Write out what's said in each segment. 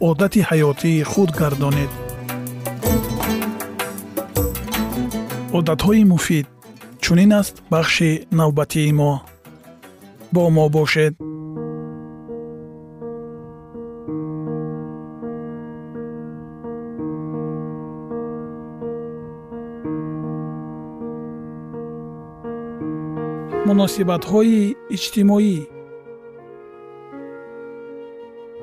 одати ҳаётии худ гардонед. Одатҳои муфид чунин аст бахши навбатии мо. Бо мо бошед. Муносибатҳои иҷтимоӣ.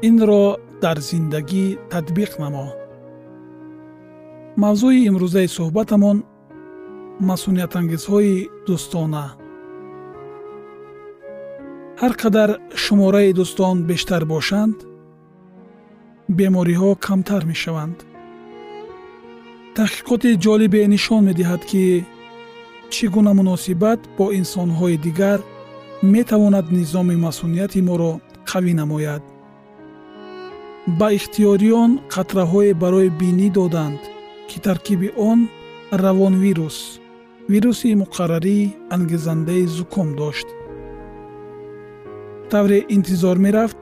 Инро дар зиндагӣ татбиқ намо мавзӯи имрӯзаи суҳбатамон масъуниятангезҳои дӯстона. Ҳар қадар шумораи дӯстон бештар бошанд бемориҳо камтар мешаванд. Таҳқиқоти ҷолибе нишон медиҳад ки чӣ гуна муносибат бо инсонҳои дигар метавонад низоми масъунияти моро қавӣ намояд ба ихтиёриён қатраҳое барои бинӣ доданд ки таркиби он равонвирус вируси муқаррарӣ ангезандаи зуком дошт. Тавре интизор мерафт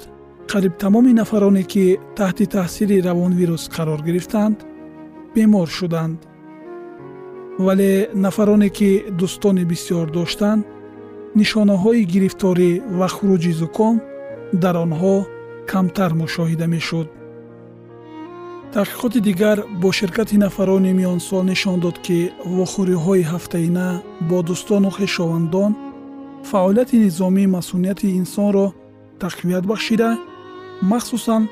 қариб тамоми нафароне ки таҳти таъсири равонвирус қарор гирифтанд бемор шуданд. Вале нафароне ки дӯстони бисьёр доштанд нишонаҳои гирифторӣ ва хуруҷи зуком дар онҳо камтар мушоҳида мешуд. Таҳқиқоти дигар бо ширкати нафарони миёнсол нишон дод ки вохӯриҳои ҳафтаина бо дӯстону хешовандон фаъолияти низомии масъунияти инсонро тақвият бахшида махсусан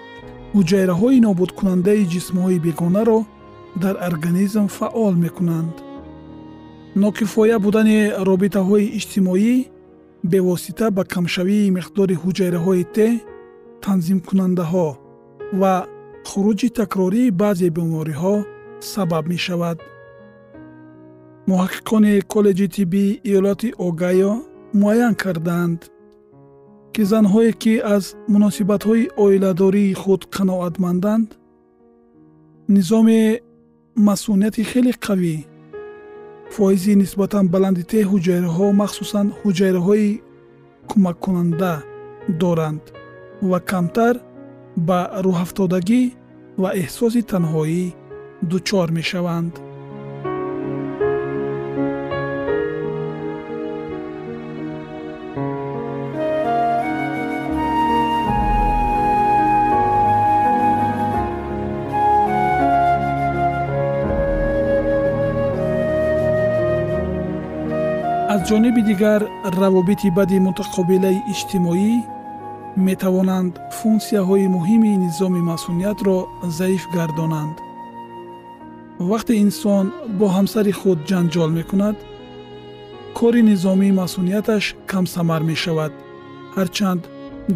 ҳуҷайраҳои нобудкунандаи ҷисмҳои бегонаро дар организм фаъол мекунанд. Нокифоя будани робитаҳои иҷтимоӣ бевосита ба камшавии миқдори ҳуҷайраҳои т танзимкунандаҳо ва хуруҷи такрории баъзе бемориҳо сабаб мешавад. Муҳаққиқони коллеҷи тиббии иёлоти огайо муайян карданд ки занҳое ки аз муносибатҳои оиладории худ қаноатманданд низоми масъунияти хеле қавӣ фоизи нисбатан баланди те ҳуҷайраҳо махсусан ҳуҷайраҳои кӯмаккунанда доранд ва камтар ба рӯҳафтодагӣ ва эҳсоси танҳоӣ дучор мешаванд. Аз ҷониби дигар равобити бади мутақобилаи иҷтимоӣ метавонанд функсияҳои муҳими низоми масъуниятро заиф гардонанд. Вақте инсон бо ҳамсари худ ҷанҷол мекунад кори низомии масъунияташ камсамар мешавад. Ҳарчанд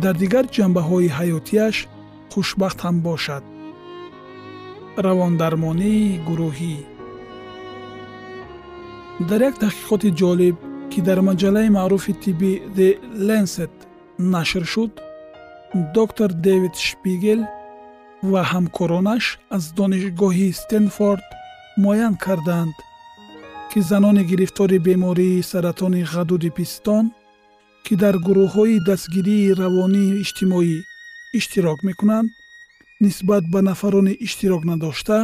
дар дигар ҷанбаҳои ҳаётияш хушбахт ҳам бошад. Равондармонии гурӯҳӣ дар як таҳқиқоти ҷолиб ки дар маҷаллаи маъруфи тиббӣ the lancet нашр шуд доктор дэвид шпигел ва ҳамкоронаш аз донишгоҳи стенфорд муайян карданд ки занони гирифтори бемории саратони ғадуди пистон ки дар гурӯҳҳои дастгирии равонии иҷтимоӣ иштирок мекунанд нисбат ба нафарони иштирок надошта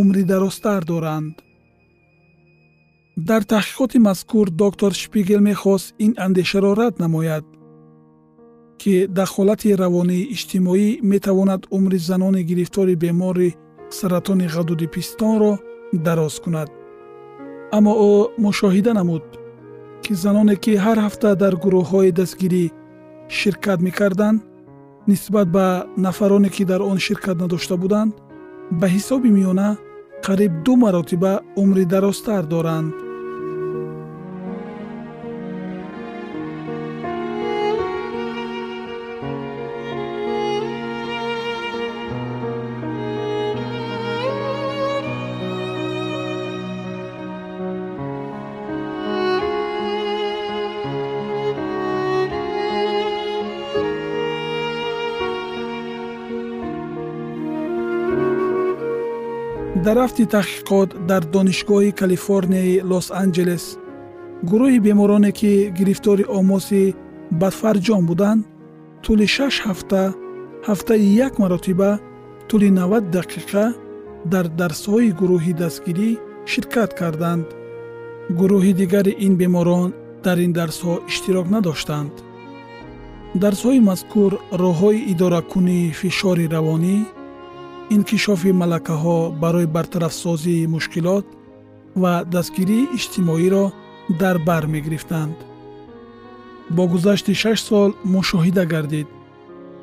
умри дарозтар доранд. Дар таҳқиқоти мазкур доктор шпигел мехост ин андешаро рад намояд ки дахолати равонии иҷтимоӣ метавонад умри занони гирифтори бемори саратони ғадуди пистонро дароз кунад. Аммо ӯ мушоҳида намуд ки заноне ки ҳар ҳафта дар гурӯҳҳои дастгирӣ ширкат мекарданд нисбат ба нафароне ки дар он ширкат надошта буданд ба ҳисоби миёна қариб ду маротиба умри дарозтар доранд рафти таҳқиқот дар донишгоҳи калифорнияи лос анҷелес. Гурӯҳи бемороне ки гирифтори омоси бадфарҷом буданд тӯли шаш ҳафта ҳафтаи як маротиба тӯли навад дақиқа дар дарсҳои гурӯҳи дастгирӣ ширкат карданд. Гурӯҳи дигари ин беморон дар ин дарсҳо иштирок надоштанд. Дарсҳои мазкур роҳҳои идоракунии фишори равонӣ инкишофи малакаҳо барои бартарафсозии мушкилот ва дастгирии иҷтимоиро дар бар мегирифтанд. Бо гузашти шаш сол мушоҳида гардид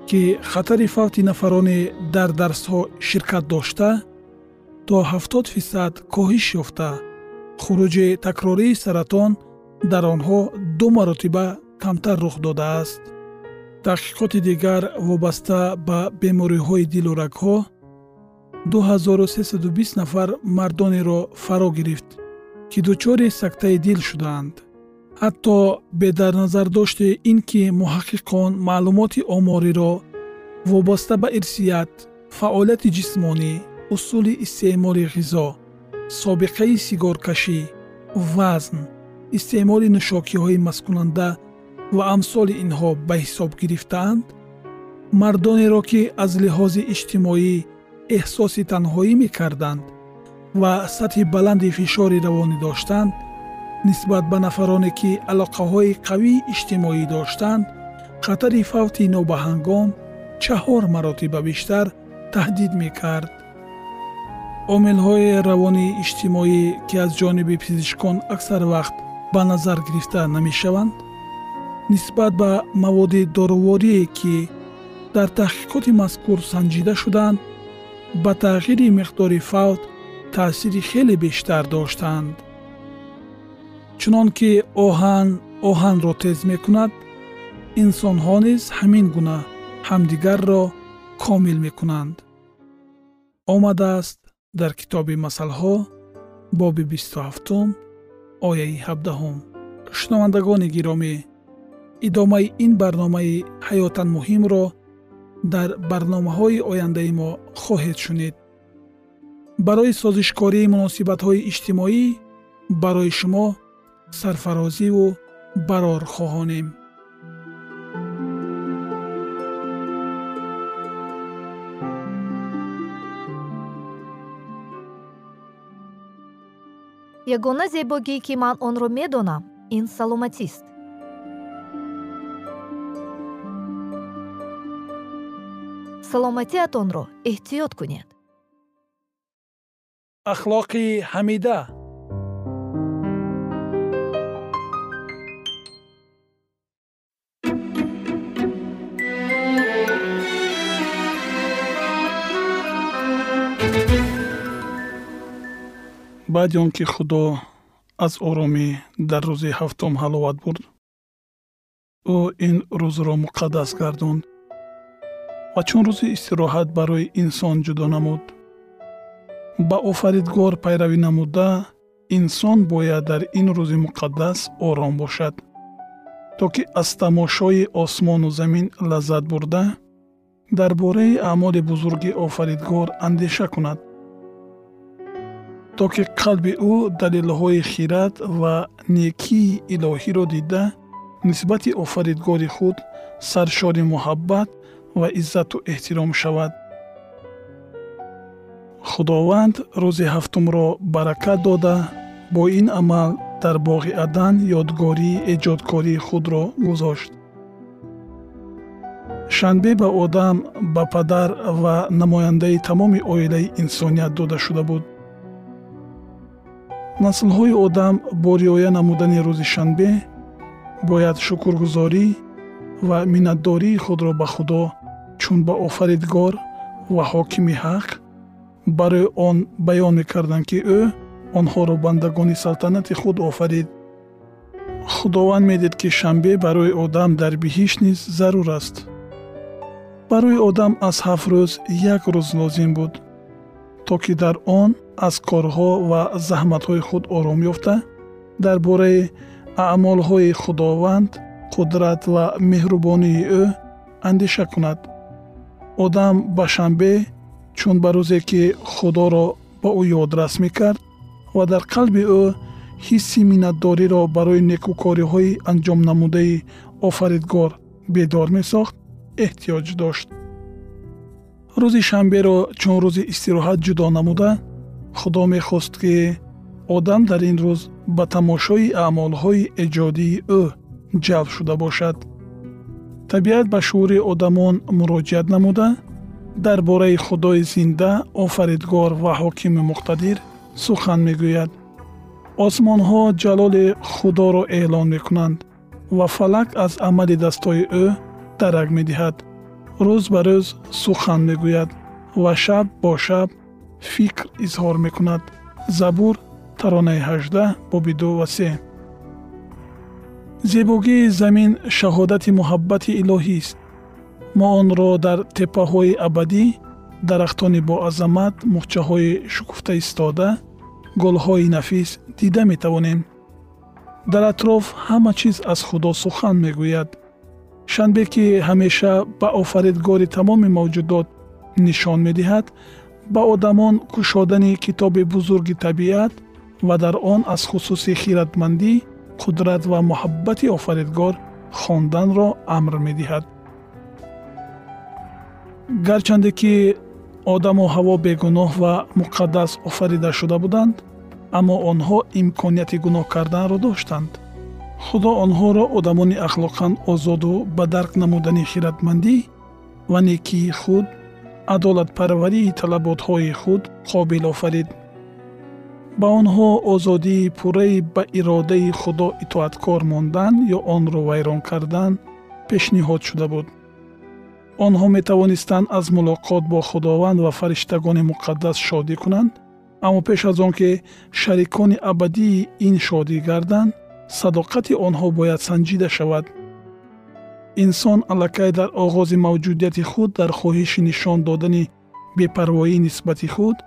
ки хатари фавти нафароне дар дарсҳо ширкат дошта то 70 фисад коҳиш ёфта. Хуруҷи такрории саратон дар онҳо ду маротиба камтар рух додааст. Таҳқиқоти дигар вобаста ба бемориҳои дилу рагҳо 2320 нафар мардонеро фаро гирифт ки дучори сактаи дил шудаанд. Ҳатто бедарназардошти ин ки муҳаққиқон маълумоти омориро вобаста ба ирсият фаъолияти ҷисмонӣ усули истеъмоли ғизо собиқаи сигоркашӣ вазн истеъмоли нӯшокиҳои масткунанда ва амсоли инҳо ба ҳисоб гирифтаанд? Мардонеро ки аз лиҳози иҷтимоӣ эҳсоси танҳоӣ мекарданд ва сатҳи баланди фишори равонӣ доштанд нисбат ба нафароне ки алоқаҳои қавии иҷтимоӣ доштанд хатари фавти нобаҳангом чаҳор маротиба бештар таҳдид мекард. Омилҳои равонии иҷтимоӣ ки аз ҷониби пизишкон аксар вақт ба назар гирифта намешаванд нисбат ба маводи доруворие ки дар таҳқиқоти мазкур санҷида шуданд ба тағйири миқдори фавт таъсири хеле бештар доштанд. Чунон ки оҳан оҳанро тез мекунад инсонҳо низ ҳамин гуна ҳамдигарро комил мекунанд. Омадааст дар китоби масъалҳо боби бисту ҳафтум ояи ҳабдаҳум. Шунавандагони гиромӣ идомаи ин барномаи ҳаётан муҳимро дар барномаҳои ояндаи мо хоҳед шунид. Барои созишкории муносибатҳои иҷтимоӣ барои шумо сарфарозиву барор хоҳонем. Ягона зебогие ки ман онро медонам ин саломатист. Саломатиатонро эҳтиёт кунед. Ахлоқи ҳамида. Баъди он ки худо аз оромӣ дар рӯзи ҳафтум ҳаловат бурд ӯ ин рӯзро муқаддас гардонд ва чун рӯзи истироҳат барои инсон ҷудо намуд. Ба офаридгор пайравӣ намуда инсон бояд дар ин рӯзи муқаддас ором бошад. То ки аз тамошои осмону замин лаззат бурда дар бораи аъмоли бузурги офаридгор андеша кунад. То ки қалби ӯ далелҳои хират ва некии илоҳиро дида нисбати офаридгори худ саршори муҳаббат ва иззату эҳтиром шавад. Худованд рӯзи ҳафтумро баракат дода бо ин амал дар боғи адан ёдгории эҷодкории худро гузошт. Шанбе ба одам ба падар ва намояндаи тамоми оилаи инсоният дода шуда буд. Наслҳои одам бо риоя намудани рӯзи шанбе бояд шукргузорӣ ва миннатдории худро ба худо чун ба офаридгор ва ҳокими ҳақ барои он баён мекарданд ки ӯ онҳоро бандагони салтанати худ офарид. Худованд медид ки шанбе барои одам дар биҳишт низ зарур аст. Барои одам аз ҳафт рӯз як рӯз лозим буд то ки дар он аз корҳо ва заҳматҳои худ ором ёфта дар бораи аъмолҳои худованд қудрат ва меҳрубонии ӯ андеша кунад одам ба шанбе чун ба рӯзе ки худоро ба ӯ ёдрас мекард ва дар қалби ӯ ҳисси миннатдориро барои некӯкориҳои анҷомнамудаи офаридгор бедор месохт эҳтиёҷ дошт. Рӯзи шанберо чун рӯзи истироҳат ҷудо намуда худо мехост ки одам дар ин рӯз ба тамошои аъмолҳои эҷодии ӯ ҷалб шуда бошад табиат ба шуури одамон муроҷиат намуда дар бораи худои зинда офаридгор ва ҳокими муқтадир сухан мегӯяд. Осмонҳо ҷалоли худоро эълон мекунанд ва фалак аз амали дастҳои ӯ дарак медиҳад. Рӯз ба рӯз сухан мегӯяд ва шаб бо шаб фикр изҳор мекунад. Забур таронаи 18 боби 2 ва 3 зебогии замин шаҳодати муҳаббати илоҳист мо онро дар теппаҳои абадӣ дарахтони боазамат мухчаҳои шукуфта истода гулҳои нафис дида метавонем. Дар атроф ҳама чиз аз худо сухан мегӯяд. Шанбе ки ҳамеша ба офаридгори тамоми мавҷудот нишон медиҳад ба одамон кушодани китоби бузурги табиат ва дар он аз хусуси хиратмандӣ қудрат ва муҳаббати офаридгор хонданро амр медиҳад. гарчанде ки одаму ҳаво бегуноҳ ва муқаддас офарида шуда буданд аммо онҳо имконияти гуноҳ карданро доштанд. худо онҳоро одамони ахлоқан озоду ба дарк намудани хиратмандӣ ва некии худ адолатпарварии талаботҳои худ қобил офарид ба онҳо озодии пурраи ба иродаи худо итоаткор мондан ё онро вайрон кардан пешниҳод шуда буд. Онҳо метавонистанд аз мулоқот бо худованд ва фариштагони муқаддас шодӣ кунанд аммо пеш аз он ки шарикони абадии ин шодӣ гарданд садоқати онҳо бояд санҷида шавад. Инсон аллакай дар оғози мавҷудияти худ дар хоҳиши нишон додани бепарвоӣ нисбати худ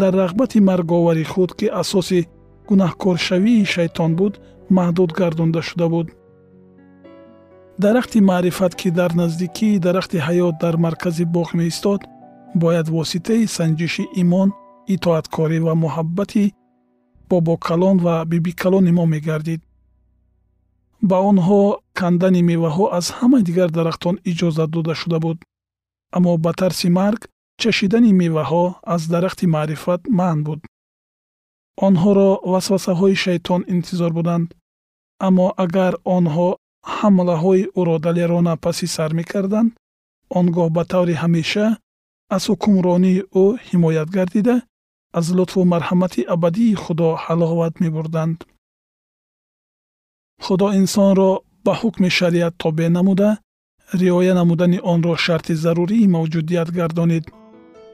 дар рағбати марговари худ ки асоси гунаҳкоршавии шайтон буд маҳдуд гардонда шуда буд. Дарахти маърифат ки дар наздикии дарахти ҳаёт дар маркази боғ меистод бояд воситаи санҷиши имон итоаткорӣ ва муҳаббати бобокалон ва бибикалони мо мегардид. Ба онҳо кандани меваҳо аз ҳама дигар дарахтон иҷозат дода шуда буд. Аммо ба тарси марг чашидани меваҳо аз дарахти маърифат манъ буд. Онҳоро васвасаҳои шайтон интизор буданд аммо агар онҳо ҳамлаҳои ӯро далерона паси сар мекарданд он гоҳ ба таври ҳамеша аз ҳукмронии ӯ ҳимоят гардида аз лутфу марҳамати абадии худо ҳаловат мебурданд. Худо инсонро ба ҳукми шариат тобеъ намуда риоя намудани онро шарти зарурии мавҷудият гардонид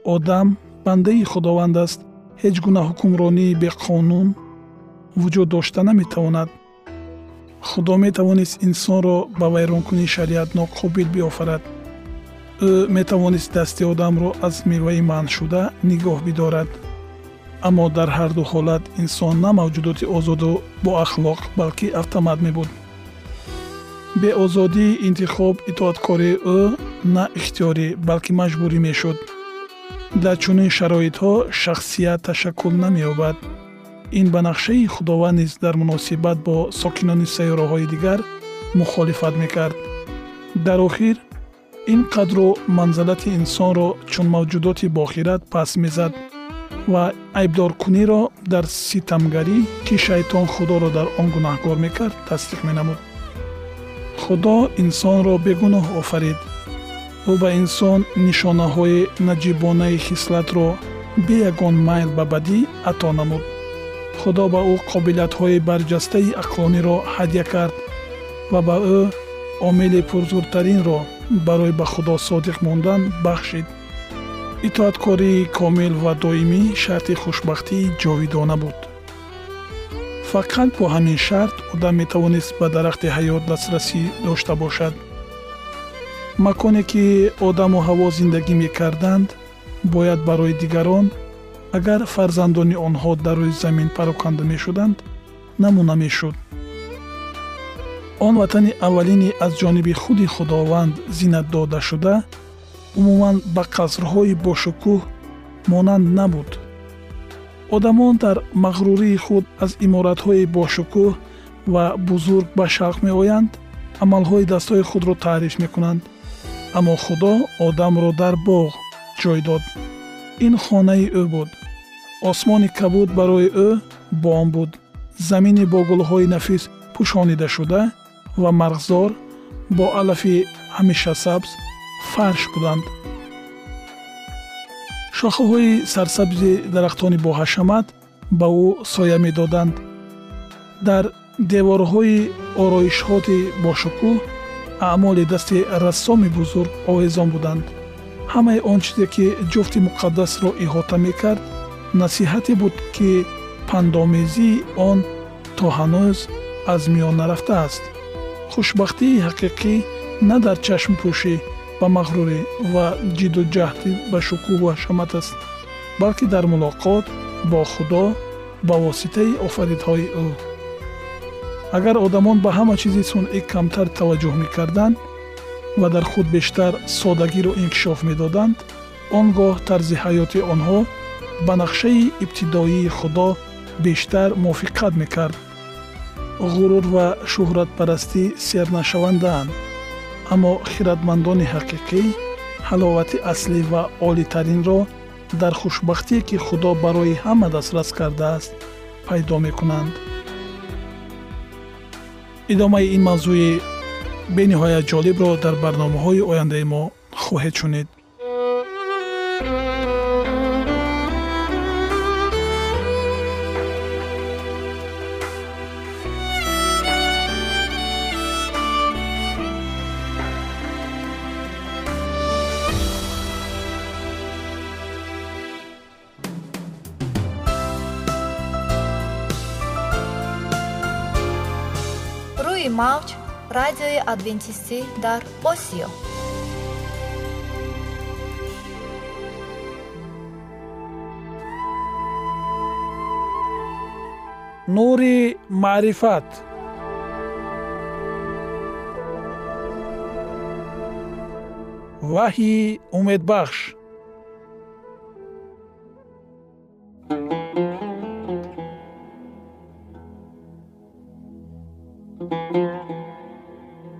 одам бандаи худованд аст ҳеҷ гуна ҳукмронии беқонун вуҷуд дошта наметавонад. Худо метавонист инсонро ба вайронкунии шариат ноқобил биёфарад ӯ метавонист дасти одамро аз меваи манъшуда нигоҳ бидорад. Аммо дар ҳарду ҳолат инсон на мавҷудоти озоду боахлоқ балки автомат мебуд. Беозодии интихоб итоаткории ӯ на ихтиёрӣ балки маҷбурӣ мешуд дар чунин шароитҳо шахсият ташаккул намеёбад. Ин ба нақшаи худованд низ дар муносибат бо сокинони сайёраҳои дигар мухолифат мекард. Дар охир ин қадру манзалати инсонро чун мавҷудоти бохират паст мезад ва айбдоркуниро дар ситамгарӣ ки шайтон худоро дар он гунаҳкор мекард тасдиқ менамуд. Худо инсонро бегуноҳ офарид ӯ ба инсон нишонаҳои наҷибонаи хислатро бе ягон майл ба бадӣ ато намуд. Худо ба ӯ қобилиятҳои барҷастаи ақлониро ҳадя кард ва ба ӯ омили пурзуртаринро барои ба худо содиқ мондан бахшид. Итоаткории комил ва доимӣ шарти хушбахтии ҷовидона буд. Фақат бо ҳамин шарт одам метавонист ба дарахти ҳаёт дастрасӣ дошта бошад маконе ки одаму ҳаво зиндагӣ мекарданд бояд барои дигарон агар фарзандони онҳо дар рӯи замин пароканда мешуданд намуна мешуд. Он ватани аввалини аз ҷониби худи худованд зинат додашуда умуман ба қасрҳои бошукӯҳ монанд набуд. Одамон дар мағрурии худ аз иморатҳои бошукӯҳ ва бузург ба шавқ меоянд амалҳои дастҳои худро таъриф мекунанд аммо худо одамро дар боғ ҷой дод. Ин хонаи ӯ буд. Осмони кабуд барои ӯ бом буд. Замини бо гулҳои нафис пӯшонидашуда ва марғзор бо алафи ҳамешасабз фарш буданд. Шохаҳои сарсабзи дарахтони боҳашамат ба ӯ соя медоданд. Дар деворҳои ороишҳоти бошукӯҳ аъмоли дасти рассоми бузург овезон буданд. Ҳамаи он чизе ки ҷуфти муқаддасро иҳота мекард насиҳате буд ки пандомезии он то ҳанӯз аз миён нарафтааст хушбахтии ҳақиқӣ на дар чашмпӯшӣ ба мағрурӣ ва ҷидду ҷаҳдӣ ба шукӯҳу ҳашамат аст балки дар мулоқот бо худо ба воситаи офаридҳои ӯ агар одамон ба ҳама чизи сунъӣ камтар таваҷҷӯҳ мекарданд ва дар худ бештар содагиро инкишоф медоданд он гоҳ тарзи ҳаёти онҳо ба нақшаи ибтидоии худо бештар мувофиқат мекард. ғурур ва шӯҳратпарастӣ сернашавандаанд аммо хиратмандони ҳақиқӣ ҳаловати аслӣ ва олитаринро дар хушбахтие ки худо барои ҳама дастрас кардааст пайдо мекунанд идомаи ин мавзӯи бениҳоят ҷолибро дар барномаҳои ояндаи мо хоҳед шунид радиои адвентистӣ дар осиё. Нури маърифат. Ваҳйи умедбахш.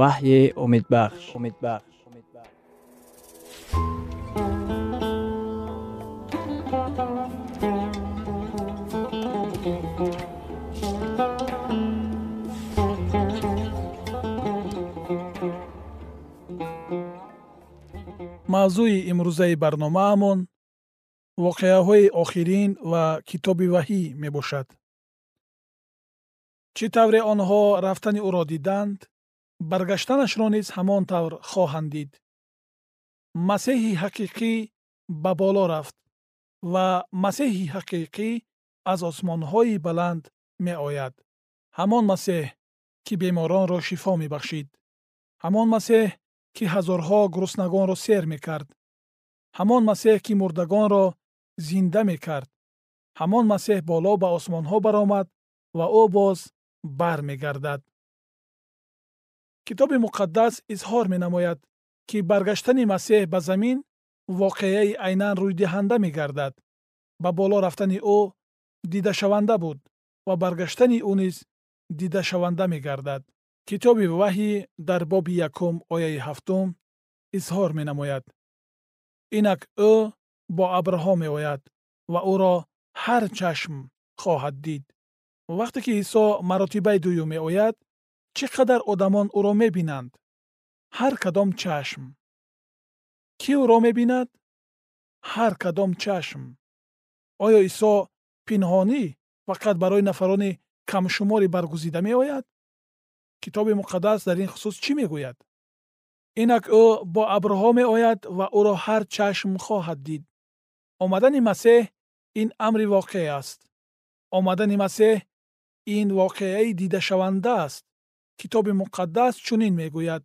ваҳйи умедбахш умедбахш мавзӯи имрӯзаи барномаамон воқеаҳои охирин ва китоби ваҳӣ мебошад. Чӣ тавре онҳо рафтани ӯро диданд? Баргаштанашро низ ҳамон тавр хоҳанд дид. Масеҳи ҳақиқӣ ба боло рафт ва масеҳи ҳақиқӣ аз осмонҳои баланд меояд. Ҳамон масеҳ ки беморонро шифо мебахшид. Ҳамон масеҳ ки ҳазорҳо гуруснагонро сер мекард. Ҳамон масеҳ ки мурдагонро зинда мекард. Ҳамон масеҳ боло ба осмонҳо баромад ва ӯ боз бармегардад китоби муқаддас изҳор менамояд ки баргаштани масеҳ ба замин воқеаи айнан рӯйдиҳанда мегардад. Ба боло рафтани ӯ дидашаванда буд ва баргаштани ӯ низ дидашаванда мегардад. Китоби ваҳӣ дар боби якум ояи ҳафтум изҳор менамояд. Инак ӯ бо абрҳо меояд ва ӯро ҳар чашм хоҳад дид. Вақте ки исо маротибаи дуюм меояд чӣ қадар одамон ӯро мебинанд? ҳар кадом чашм. Кӣ ӯро мебинад? ҳар кадом чашм. Оё исо пинҳонӣ фақат барои нафарони камшуморе баргузида меояд? Китоби муқаддас дар ин хусус чӣ мегӯяд? Инак ӯ бо абрҳо меояд ва ӯро ҳар чашм хоҳад дид. Омадани масеҳ ин амри воқеъ аст. Омадани масеҳ ин воқеаи дидашаванда аст китоби муқаддас чунин мегӯяд.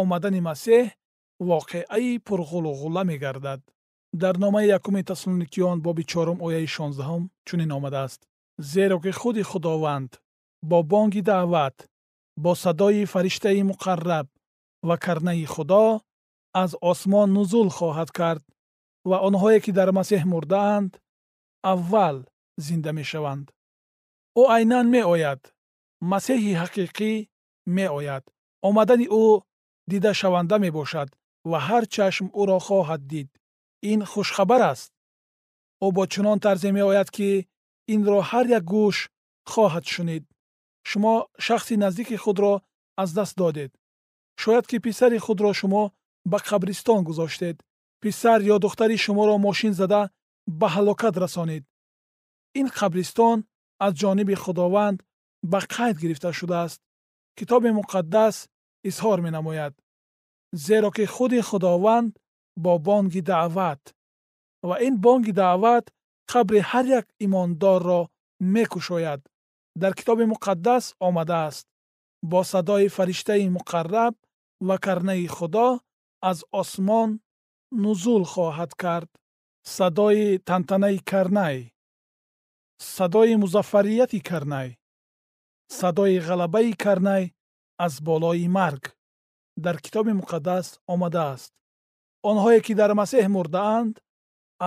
Омадани масеҳ воқеаи пурғулуғулла мегардад. Дар номаи якуми таслоникиён боби чорум ояи шонздаҳум чунин омадааст. Зеро ки худи худованд бо бонги даъват бо садои фариштаи муқарраб ва карнаи худо аз осмон нузул хоҳад кард ва онҳое ки дар масеҳ мурдаанд аввал зинда мешаванд. Ӯ айнан меояд. Масеҳи ҳақиқӣ меояд. Омадани ӯ дидашаванда мебошад ва ҳар чашм ӯро хоҳад дид. Ин хушхабар аст. Ӯ бо чунон тарзе меояд ки инро ҳар як гӯш хоҳад шунид. Шумо шахси наздики худро аз даст додед. Шояд ки писари худро шумо ба қабристон гузоштед. Писар ё духтари шуморо мошин зада ба ҳалокат расонид. Ин қабристон аз ҷониби худованд ба қайд гирифта шудааст китоби муқаддас изҳор менамояд зеро ки худи худованд бо бонги даъват. Ва ин бонги даъват қабри ҳар як имондорро мекушояд. Дар китоби муқаддас омадааст. Бо садои фариштаи муқарраб ва карнаи худо аз осмон нузул хоҳад кард. Садои тантанаи карнай. Садои музаффарияти карнай садои ғалабаи карнай аз болои марг дар китоби муқаддас омадааст. Онҳое ки дар масеҳ мурдаанд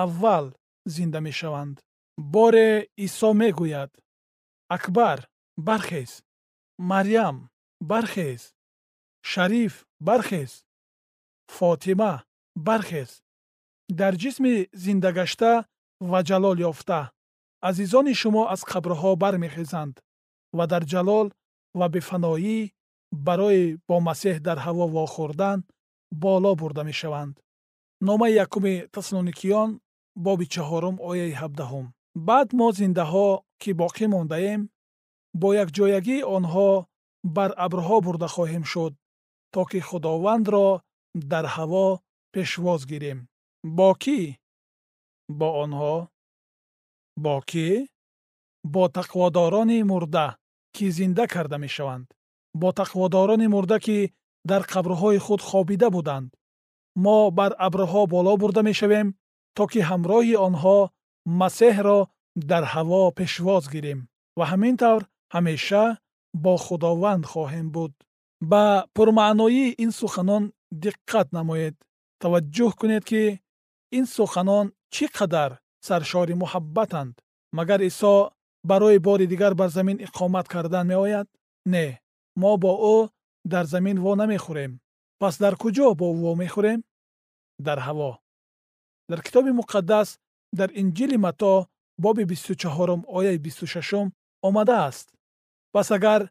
аввал зинда мешаванд. Боре исо мегӯяд акбар бархез марьям бархез шариф бархез фотима бархез дар ҷисми зиндагашта ва ҷалол ёфта. Азизони шумо аз қабрҳо бармехезанд ва дар ҷалол ва бефаноӣ барои бо масеҳ дар ҳаво вохӯрдан боло бурда мешаванд. Номаи якуми таслоникиён боби чаҳорум ояи ҳабдаҳум. Баъд мо зиндаҳо ки боқӣ мондаем бо якҷоягии онҳо бар абрҳо бурда хоҳем шуд то ки худовандро дар ҳаво пешвоз гирем. Бо кӣ? Бо онҳо? Бо кӣ бо тақводорони мурда ки зинда карда мешаванд. Бо тақводорони мурда ки дар қабрҳои худ хобида буданд. Мо бар абрҳо боло бурда мешавем то ки ҳамроҳи онҳо масеҳро дар ҳаво пешвоз гирем. Ва ҳамин тавр ҳамеша бо худованд хоҳем буд. Ба пурмаъноии ин суханон диққат намоед. Таваҷҷӯҳ кунед ки ин суханон чӣ қадар саршори муҳаббатанд магар исо барои бори дигар бар замин иқомат кардан меояд? Не мо бо ӯ дар замин во намехӯрем. Пас дар куҷо бо ӯ во мехӯрем? Дар ҳаво. Дар китоби муқаддас дар инҷили матто боби бисту чаҳорум ояи бисту шашум омадааст. Пас агар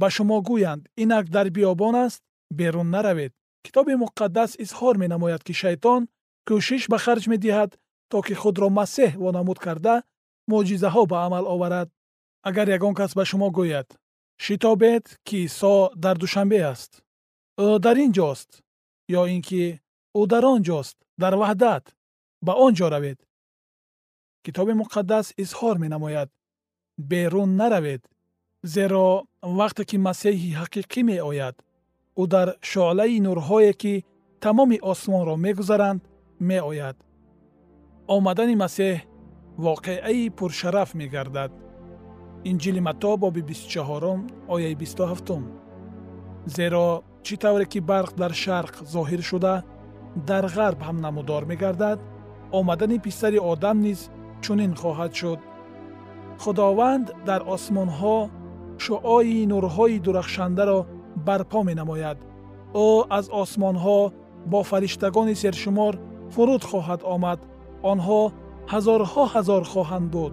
ба шумо гӯянд инак дар биёбон аст берун наравед. Китоби муқаддас изҳор менамояд ки шайтон кӯшиш ба харҷ медиҳад то ки худро масеҳ вонамуд карда мӯъҷизаҳо ба амал оварад. Агар ягон кас ба шумо гӯяд шитобед ки исо дар душанбе аст. Ӯ дар ин ҷост ё ин ки ӯ дар он ҷост дар ваҳдат ба он ҷо равед? Китоби муқаддас изҳор менамояд. Берун наравед зеро вақте ки масеҳи ҳақиқӣ меояд ӯ дар шуълаи нурҳое ки тамоми осмонро мегузаранд меояд. Омадани масеҳ воқеаи пуршараф мегардад. Инҷили матто бистчаҳорум ояи бисту ҳафтум зеро чӣ тавре ки барқ дар шарқ зоҳир шуда дар ғарб ҳам намудор мегардад омадани писари одам низ чунин хоҳад шуд. Худованд дар осмонҳо шуои нурҳои дурахшандаро барпо менамояд. Ӯ аз осмонҳо бо фариштагони сершумор фуруд хоҳад омад. Онҳо ҳазорҳо ҳазор хоҳанд буд